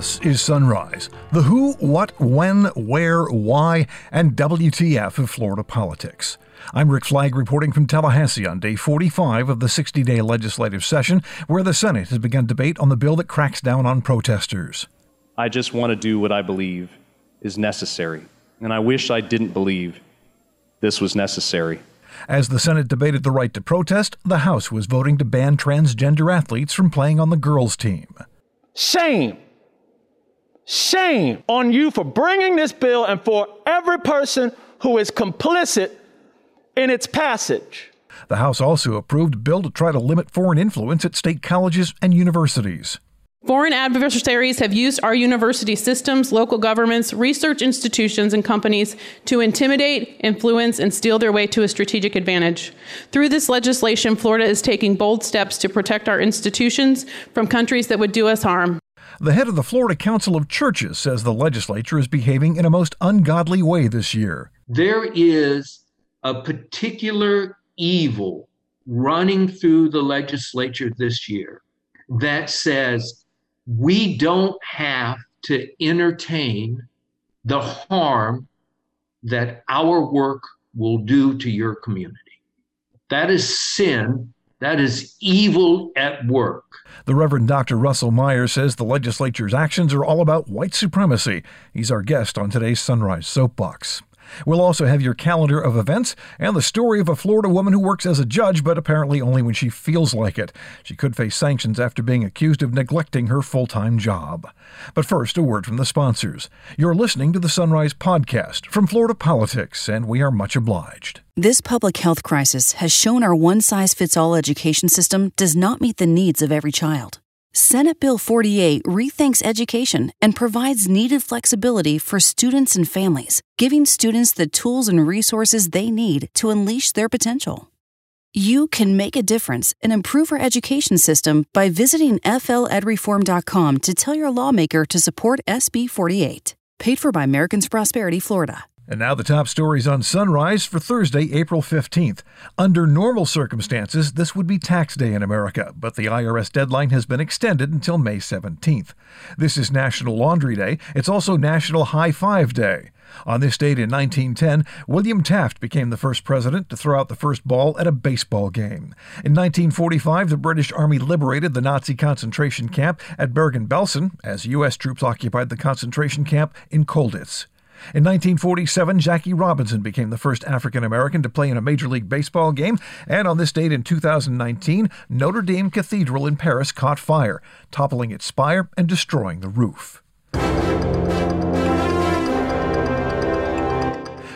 This is Sunrise, the who, what, when, where, why, and WTF of Florida politics. I'm Rick Flagg reporting from Tallahassee on day 45 of the 60 day legislative session, where the Senate has begun debate on the bill that cracks down on protesters. I just want to do what I believe is necessary, and I wish I didn't believe this was necessary. As the Senate debated the right to protest, the House was voting to ban transgender athletes from playing on the girls' team. Shame. Shame on you for bringing this bill and for every person who is complicit in its passage. The House also approved a bill to try to limit foreign influence at state colleges and universities. Foreign adversaries have used our university systems, local governments, research institutions, and companies to intimidate, influence, and steal their way to a strategic advantage. Through this legislation, Florida is taking bold steps to protect our institutions from countries that would do us harm. The head of the Florida Council of Churches says the legislature is behaving in a most ungodly way this year. There is a particular evil running through the legislature this year that says we don't have to entertain the harm that our work will do to your community. That is sin. That is evil at work. The Reverend Dr. Russell Meyer says the legislature's actions are all about white supremacy. He's our guest on today's Sunrise Soapbox. We'll also have your calendar of events and the story of a Florida woman who works as a judge, but apparently only when she feels like it. She could face sanctions after being accused of neglecting her full time job. But first, a word from the sponsors. You're listening to the Sunrise Podcast from Florida Politics, and we are much obliged. This public health crisis has shown our one size fits all education system does not meet the needs of every child. Senate Bill 48 rethinks education and provides needed flexibility for students and families, giving students the tools and resources they need to unleash their potential. You can make a difference and improve our education system by visiting fledreform.com to tell your lawmaker to support SB 48. Paid for by Americans Prosperity, Florida. And now the top stories on Sunrise for Thursday, April 15th. Under normal circumstances, this would be tax day in America, but the IRS deadline has been extended until May 17th. This is National Laundry Day. It's also National High Five Day. On this date in 1910, William Taft became the first president to throw out the first ball at a baseball game. In 1945, the British Army liberated the Nazi concentration camp at Bergen-Belsen as U.S. troops occupied the concentration camp in Colditz. In 1947, Jackie Robinson became the first African American to play in a Major League Baseball game, and on this date in 2019, Notre Dame Cathedral in Paris caught fire, toppling its spire and destroying the roof.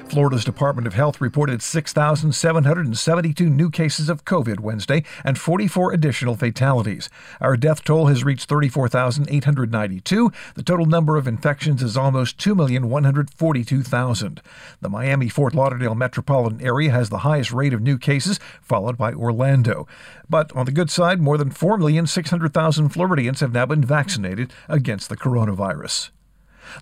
Florida's Department of Health reported 6,772 new cases of COVID Wednesday and 44 additional fatalities. Our death toll has reached 34,892. The total number of infections is almost 2,142,000. The Miami Fort Lauderdale metropolitan area has the highest rate of new cases, followed by Orlando. But on the good side, more than 4,600,000 Floridians have now been vaccinated against the coronavirus.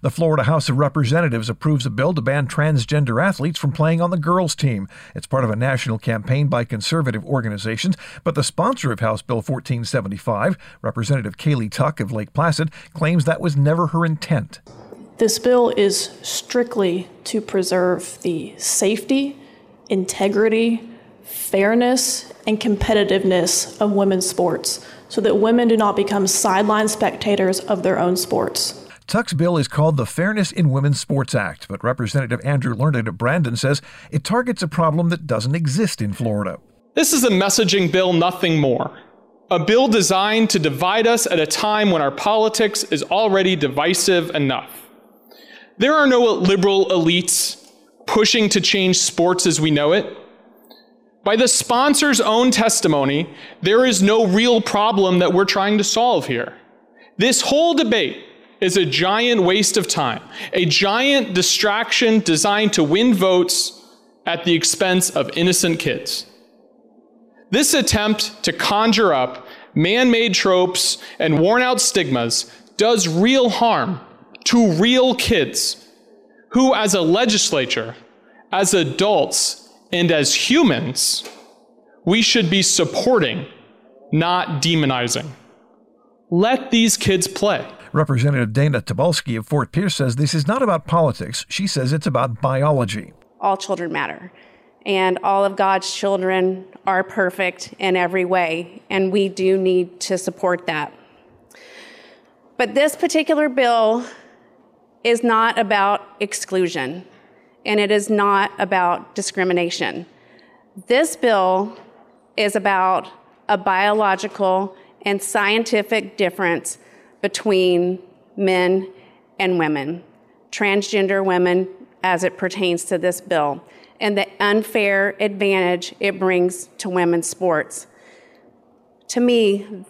The Florida House of Representatives approves a bill to ban transgender athletes from playing on the girls' team. It's part of a national campaign by conservative organizations, but the sponsor of House Bill 1475, Representative Kaylee Tuck of Lake Placid, claims that was never her intent. This bill is strictly to preserve the safety, integrity, fairness, and competitiveness of women's sports so that women do not become sideline spectators of their own sports. Tuck's bill is called the Fairness in Women's Sports Act, but Representative Andrew Learned of Brandon says it targets a problem that doesn't exist in Florida. This is a messaging bill, nothing more. A bill designed to divide us at a time when our politics is already divisive enough. There are no liberal elites pushing to change sports as we know it. By the sponsor's own testimony, there is no real problem that we're trying to solve here. This whole debate is a giant waste of time, a giant distraction designed to win votes at the expense of innocent kids. This attempt to conjure up man made tropes and worn out stigmas does real harm to real kids who, as a legislature, as adults, and as humans, we should be supporting, not demonizing. Let these kids play. Representative Dana Trabulsy of Fort Pierce says this is not about politics. She says it's about biology. All children matter, and all of God's children are perfect in every way, and we do need to support that. But this particular bill is not about exclusion, and it is not about discrimination. This bill is about a biological and scientific difference between men and women, transgender women as it pertains to this bill, and the unfair advantage it brings to women's sports. To me,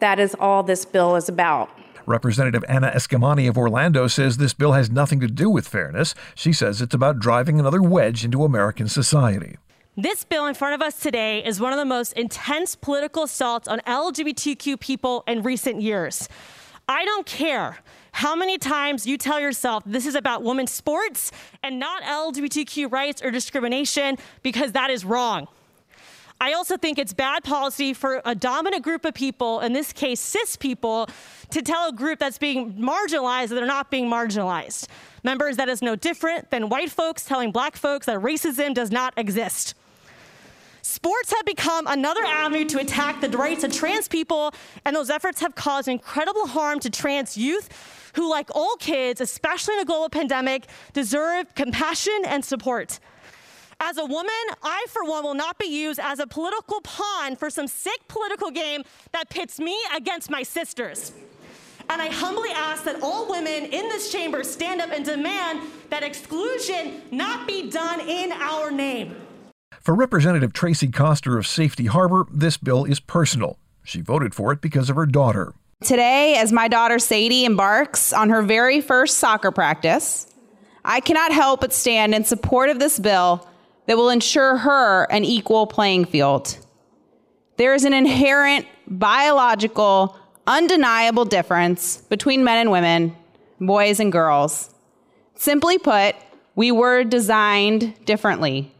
that is all this bill is about. Representative Anna Eskamani of Orlando says this bill has nothing to do with fairness. She says it's about driving another wedge into American society. This bill in front of us today is one of the most intense political assaults on LGBTQ people in recent years. I don't care how many times you tell yourself this is about women's sports and not LGBTQ rights or discrimination, because that is wrong. I also think it's bad policy for a dominant group of people, in this case, cis people, to tell a group that's being marginalized that they're not being marginalized. Members, that is no different than white folks telling black folks that racism does not exist. Sports have become another avenue to attack the rights of trans people, and those efforts have caused incredible harm to trans youth who, like all kids, especially in a global pandemic, deserve compassion and support. As a woman, I, for one, will not be used as a political pawn for some sick political game that pits me against my sisters. And I humbly ask that all women in this chamber stand up and demand that exclusion not be done in our name. For Representative Traci Koster of Safety Harbor, this bill is personal. She voted for it because of her daughter. Today, as my daughter Sadie embarks on her very first soccer practice, I cannot help but stand in support of this bill that will ensure her an equal playing field. There is an inherent biological, undeniable difference between men and women, boys and girls. Simply put, we were designed differently.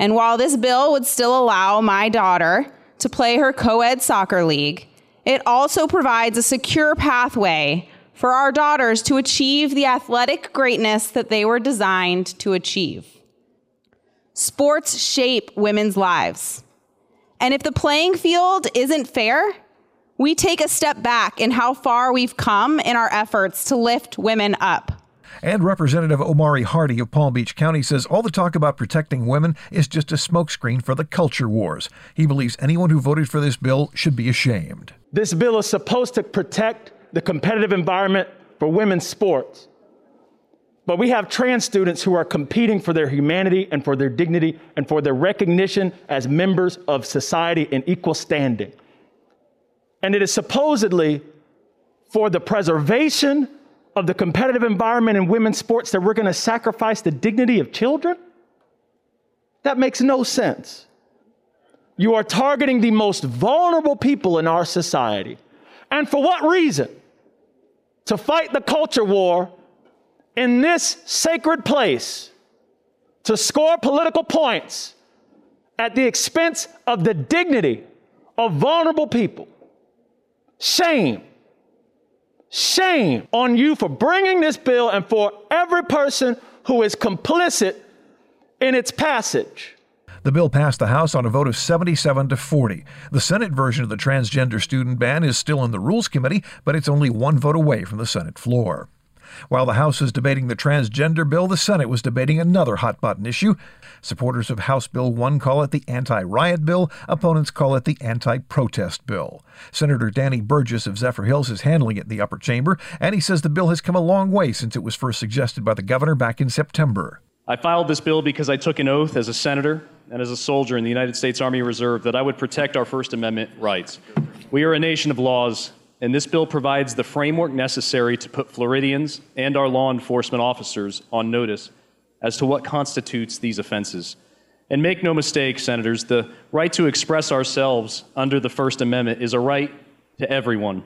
And while this bill would still allow my daughter to play her co ed soccer league, it also provides a secure pathway for our daughters to achieve the athletic greatness that they were designed to achieve. Sports shape women's lives. And if the playing field isn't fair, we take a step back in how far we've come in our efforts to lift women up. And Representative Omari Hardy of Palm Beach County says all the talk about protecting women is just a smokescreen for the culture wars. He believes anyone who voted for this bill should be ashamed. This bill is supposed to protect the competitive environment for women's sports. But we have trans students who are competing for their humanity and for their dignity and for their recognition as members of society in equal standing. And it is supposedly for the preservation of the competitive environment in women's sports that we're going to sacrifice the dignity of children? That makes no sense. You are targeting the most vulnerable people in our society. And for what reason? To fight the culture war in this sacred place, to score political points at the expense of the dignity of vulnerable people. Shame. Shame on you for bringing this bill and for every person who is complicit in its passage. The bill passed the House on a vote of 77 to 40. The Senate version of the transgender student ban is still in the Rules Committee, but it's only one vote away from the Senate floor. While the House is debating the transgender bill, the Senate was debating another hot button issue. Supporters of House Bill 1 call it the anti riot bill, opponents call it the anti protest bill. Senator Danny Burgess of Zephyrhills is handling it in the upper chamber, and he says the bill has come a long way since it was first suggested by the governor back in September. I filed this bill because I took an oath as a senator and as a soldier in the United States Army Reserve that I would protect our First Amendment rights. We are a nation of laws, and this bill provides the framework necessary to put Floridians and our law enforcement officers on notice as to what constitutes these offenses. And make no mistake, Senators, the right to express ourselves under the First Amendment is a right to everyone,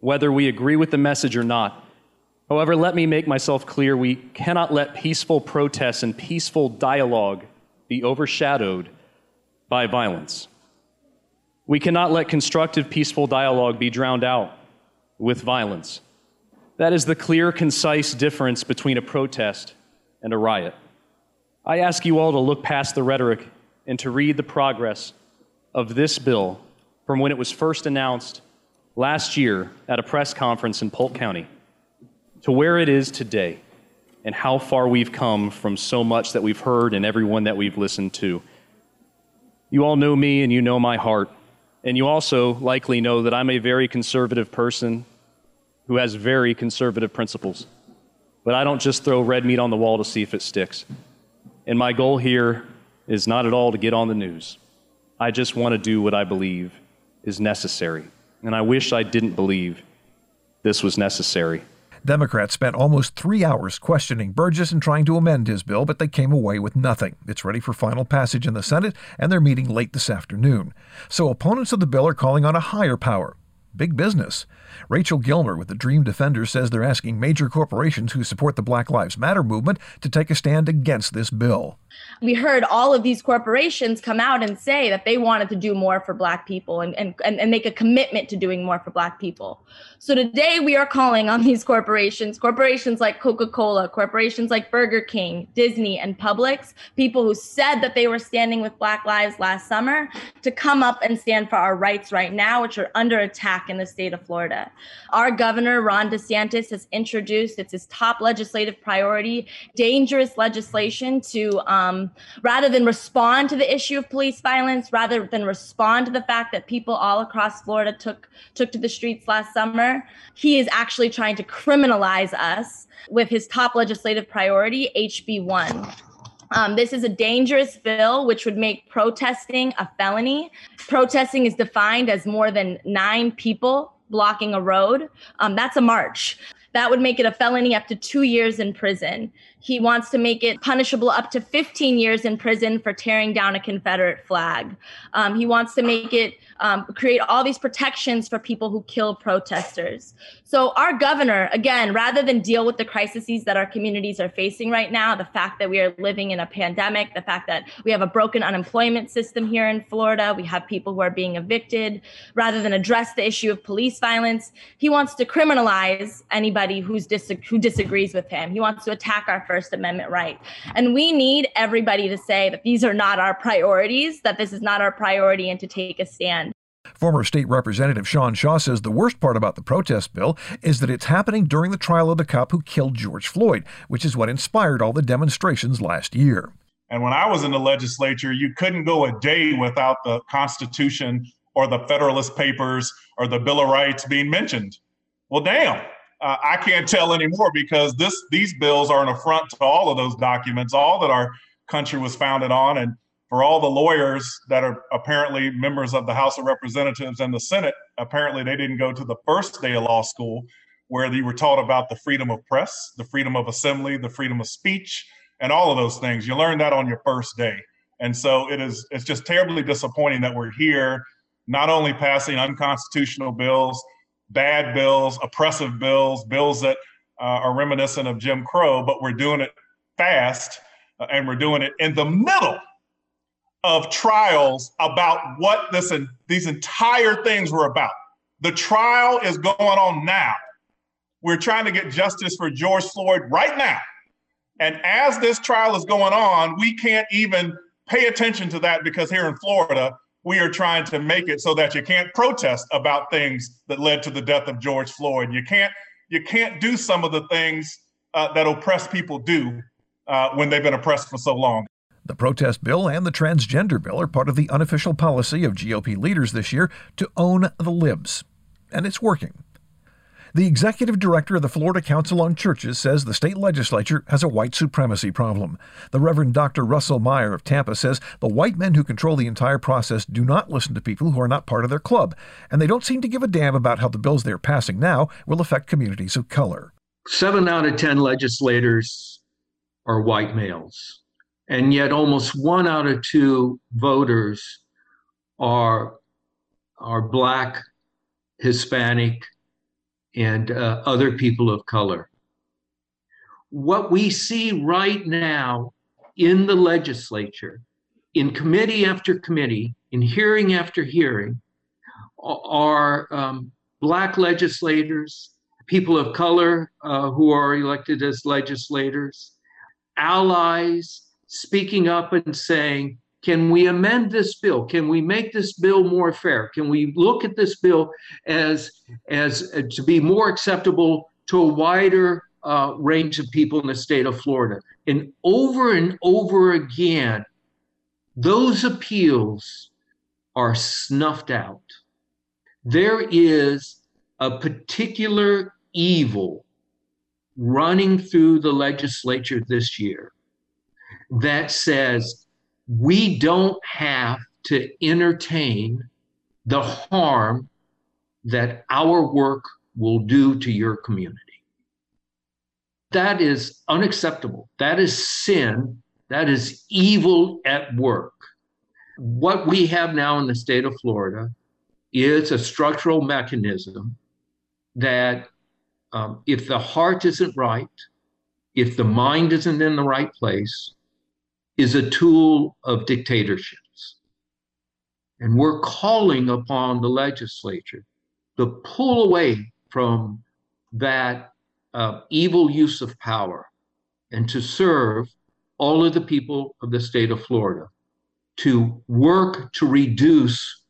whether we agree with the message or not. However, let me make myself clear we cannot let peaceful protests and peaceful dialogue be overshadowed by violence. We cannot let constructive, peaceful dialogue be drowned out with violence. That is the clear, concise difference between a protest and a riot. I ask you all to look past the rhetoric and to read the progress of this bill from when it was first announced last year at a press conference in Polk County to where it is today and how far we've come from so much that we've heard and everyone that we've listened to. You all know me and you know my heart, and you also likely know that I'm a very conservative person who has very conservative principles. But I don't just throw red meat on the wall to see if it sticks. And my goal here is not at all to get on the news. I just want to do what I believe is necessary. And I wish I didn't believe this was necessary. Democrats spent almost three hours questioning Burgess and trying to amend his bill, but they came away with nothing. It's ready for final passage in the Senate, and they're meeting late this afternoon. So opponents of the bill are calling on a higher power big business. Rachel Gilmer with the Dream Defenders says they're asking major corporations who support the Black Lives Matter movement to take a stand against this bill. We heard all of these corporations come out and say that they wanted to do more for Black people and, and, and make a commitment to doing more for Black people. So today we are calling on these corporations, corporations like Coca Cola, corporations like Burger King, Disney, and Publix, people who said that they were standing with Black lives last summer, to come up and stand for our rights right now, which are under attack in the state of Florida. Our governor, Ron DeSantis, has introduced, it's his top legislative priority, dangerous legislation to. Um, rather than respond to the issue of police violence, rather than respond to the fact that people all across Florida took took to the streets last summer, he is actually trying to criminalize us with his top legislative priority, HB one. Um, this is a dangerous bill which would make protesting a felony. Protesting is defined as more than nine people blocking a road. Um, that's a march. That would make it a felony up to two years in prison. He wants to make it punishable up to 15 years in prison for tearing down a Confederate flag. Um, he wants to make it um, create all these protections for people who kill protesters. So, our governor, again, rather than deal with the crises that our communities are facing right now, the fact that we are living in a pandemic, the fact that we have a broken unemployment system here in Florida, we have people who are being evicted, rather than address the issue of police violence, he wants to criminalize anybody who's dis- who disagrees with him. He wants to attack our First Amendment right. And we need everybody to say that these are not our priorities, that this is not our priority, and to take a stand. Former State Representative Sean Shaw says the worst part about the protest bill is that it's happening during the trial of the cop who killed George Floyd, which is what inspired all the demonstrations last year. And when I was in the legislature, you couldn't go a day without the Constitution or the Federalist Papers or the Bill of Rights being mentioned. Well, damn, uh, I can't tell anymore because this these bills are an affront to all of those documents, all that our country was founded on. And for all the lawyers that are apparently members of the House of Representatives and the Senate, apparently they didn't go to the first day of law school where they were taught about the freedom of press, the freedom of assembly, the freedom of speech, and all of those things. You learn that on your first day. And so it is it's just terribly disappointing that we're here not only passing unconstitutional bills, bad bills, oppressive bills, bills that uh, are reminiscent of Jim Crow, but we're doing it fast uh, and we're doing it in the middle of trials about what this these entire things were about. The trial is going on now. We're trying to get justice for George Floyd right now. And as this trial is going on, we can't even pay attention to that because here in Florida, we are trying to make it so that you can't protest about things that led to the death of George Floyd. You can't you can't do some of the things uh, that oppressed people do uh, when they've been oppressed for so long. The protest bill and the transgender bill are part of the unofficial policy of GOP leaders this year to own the libs. And it's working. The executive director of the Florida Council on Churches says the state legislature has a white supremacy problem. The Reverend Dr. Russell Meyer of Tampa says the white men who control the entire process do not listen to people who are not part of their club, and they don't seem to give a damn about how the bills they're passing now will affect communities of color. Seven out of 10 legislators are white males, and yet almost one out of two voters are, are black, Hispanic, and uh, other people of color. What we see right now in the legislature, in committee after committee, in hearing after hearing, are um, black legislators, people of color uh, who are elected as legislators, allies speaking up and saying, can we amend this bill? Can we make this bill more fair? Can we look at this bill as, as uh, to be more acceptable to a wider uh, range of people in the state of Florida? And over and over again, those appeals are snuffed out. There is a particular evil running through the legislature this year that says we don't have to entertain the harm that our work will do to your community. That is unacceptable. That is sin. That is evil at work. What we have now in the state of Florida is a structural mechanism that um, if the heart isn't right, if the mind isn't in the right place, is a tool of dictatorships. And we're calling upon the legislature to pull away from that uh, evil use of power and to serve all of the people of the state of Florida, to work to reduce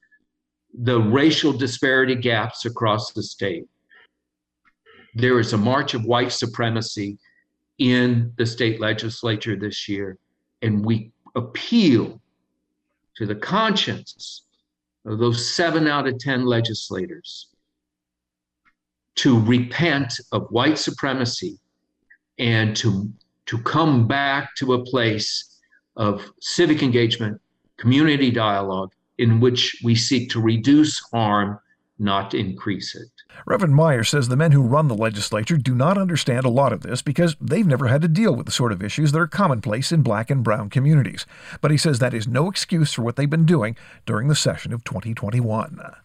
the racial disparity gaps across the state. There is a march of white supremacy in the state legislature this year and we appeal to the conscience of those seven out of 10 legislators to repent of white supremacy and to, to come back to a place of civic engagement, community dialogue, in which we seek to reduce harm, not increase it. Reverend Meyer says the men who run the legislature do not understand a lot of this because they've never had to deal with the sort of issues that are commonplace in black and brown communities. But he says that is no excuse for what they've been doing during the session of 2021.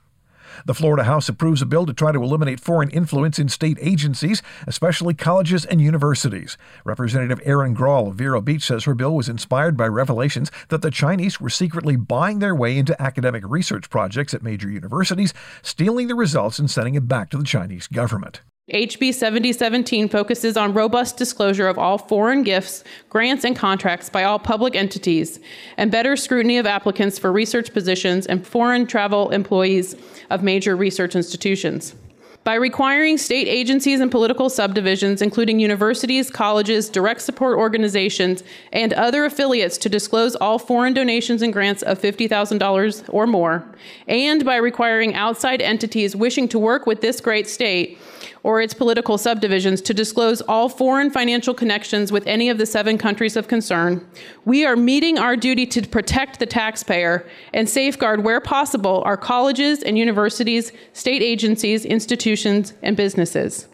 The Florida House approves a bill to try to eliminate foreign influence in state agencies, especially colleges and universities. Representative Erin Grall of Vero Beach says her bill was inspired by revelations that the Chinese were secretly buying their way into academic research projects at major universities, stealing the results and sending it back to the Chinese government. HB 7017 focuses on robust disclosure of all foreign gifts, grants, and contracts by all public entities, and better scrutiny of applicants for research positions and foreign travel employees of major research institutions. By requiring state agencies and political subdivisions, including universities, colleges, direct support organizations, and other affiliates, to disclose all foreign donations and grants of $50,000 or more, and by requiring outside entities wishing to work with this great state or its political subdivisions to disclose all foreign financial connections with any of the seven countries of concern, we are meeting our duty to protect the taxpayer and safeguard, where possible, our colleges and universities, state agencies, institutions, and businesses.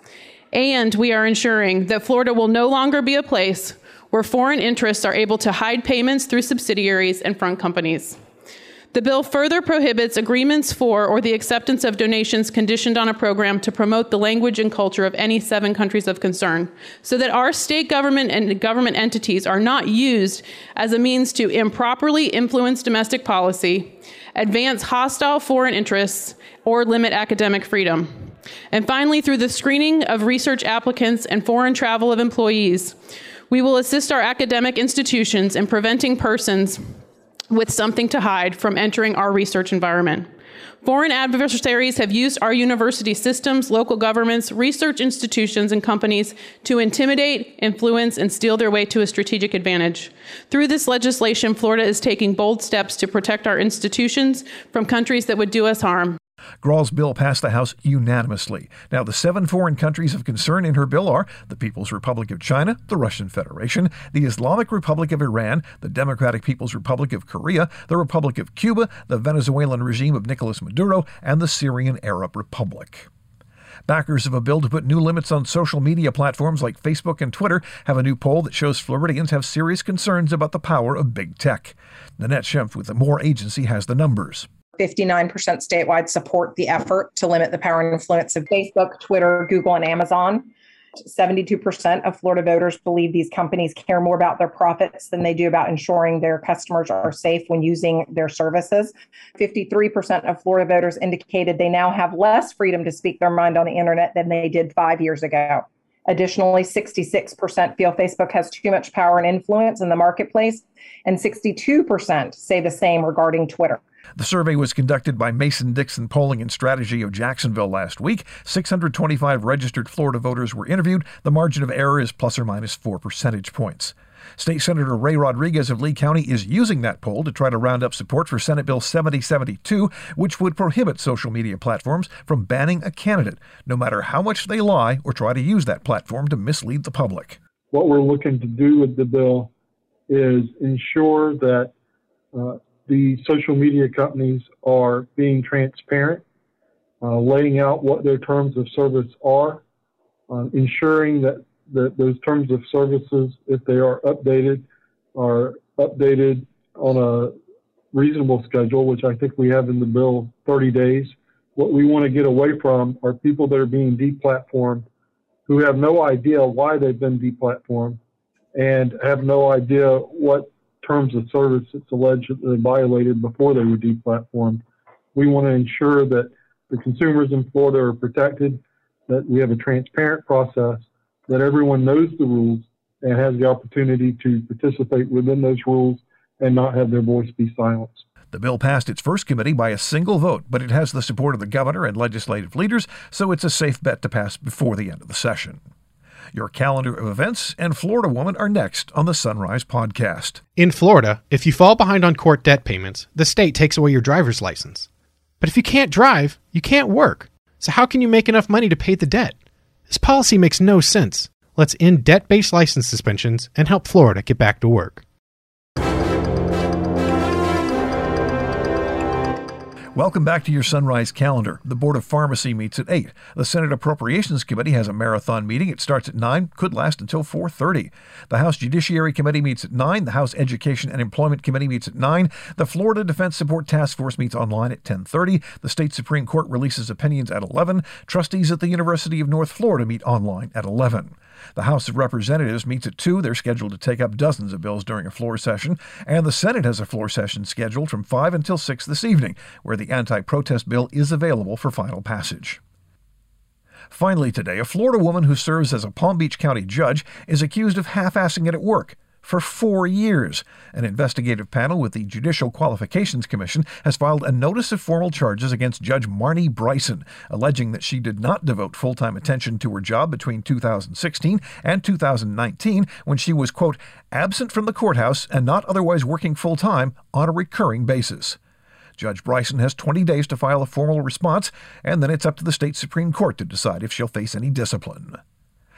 And we are ensuring that Florida will no longer be a place where foreign interests are able to hide payments through subsidiaries and front companies. The bill further prohibits agreements for or the acceptance of donations conditioned on a program to promote the language and culture of any seven countries of concern, so that our state government and government entities are not used as a means to improperly influence domestic policy, advance hostile foreign interests, or limit academic freedom. And finally, through the screening of research applicants and foreign travel of employees, we will assist our academic institutions in preventing persons with something to hide from entering our research environment. Foreign adversaries have used our university systems, local governments, research institutions, and companies to intimidate, influence, and steal their way to a strategic advantage. Through this legislation, Florida is taking bold steps to protect our institutions from countries that would do us harm. Grall's bill passed the House unanimously. Now, the seven foreign countries of concern in her bill are the People's Republic of China, the Russian Federation, the Islamic Republic of Iran, the Democratic People's Republic of Korea, the Republic of Cuba, the Venezuelan regime of Nicolas Maduro, and the Syrian Arab Republic. Backers of a bill to put new limits on social media platforms like Facebook and Twitter have a new poll that shows Floridians have serious concerns about the power of big tech. Nanette Schimpf with the Moore Agency has the numbers. 59% statewide support the effort to limit the power and influence of Facebook, Twitter, Google, and Amazon. 72% of Florida voters believe these companies care more about their profits than they do about ensuring their customers are safe when using their services. 53% of Florida voters indicated they now have less freedom to speak their mind on the internet than they did five years ago. Additionally, 66% feel Facebook has too much power and influence in the marketplace, and 62% say the same regarding Twitter. The survey was conducted by Mason Dixon Polling and Strategy of Jacksonville last week. 625 registered Florida voters were interviewed. The margin of error is plus or minus 4 percentage points. State Senator Ray Rodrigues of Lee County is using that poll to try to round up support for Senate Bill 7072, which would prohibit social media platforms from banning a candidate, no matter how much they lie or try to use that platform to mislead the public. What we're looking to do with the bill is ensure that uh, the social media companies are being transparent, uh, laying out what their terms of service are, uh, ensuring that, that those terms of services, if they are updated, are updated on a reasonable schedule, which I think we have in the bill 30 days. What we want to get away from are people that are being deplatformed who have no idea why they've been deplatformed and have no idea what terms of service it's alleged that they violated before they were deplatformed. We want to ensure that the consumers in Florida are protected, that we have a transparent process, that everyone knows the rules and has the opportunity to participate within those rules and not have their voice be silenced. The bill passed its first committee by a single vote, but it has the support of the governor and legislative leaders, so it's a safe bet to pass before the end of the session. Your calendar of events and Florida Woman are next on the Sunrise Podcast. In Florida, if you fall behind on court debt payments, the state takes away your driver's license. But if you can't drive, you can't work. So how can you make enough money to pay the debt? This policy makes no sense. Let's end debt based license suspensions and help Florida get back to work. Welcome back to your Sunrise calendar. The Board of Pharmacy meets at 8. The Senate Appropriations Committee has a marathon meeting. It starts at 9, could last until 4:30. The House Judiciary Committee meets at 9. The House Education and Employment Committee meets at 9. The Florida Defense Support Task Force meets online at 10:30. The State Supreme Court releases opinions at 11. Trustees at the University of North Florida meet online at 11. The House of Representatives meets at 2. They're scheduled to take up dozens of bills during a floor session. And the Senate has a floor session scheduled from 5 until 6 this evening, where the anti protest bill is available for final passage. Finally, today, a Florida woman who serves as a Palm Beach County judge is accused of half assing it at work for four years. An investigative panel with the Judicial Qualifications Commission has filed a notice of formal charges against Judge Marni Bryson, alleging that she did not devote full time attention to her job between 2016 and 2019 when she was, quote, absent from the courthouse and not otherwise working full time on a recurring basis. Judge Bryson has 20 days to file a formal response, and then it's up to the state Supreme Court to decide if she'll face any discipline.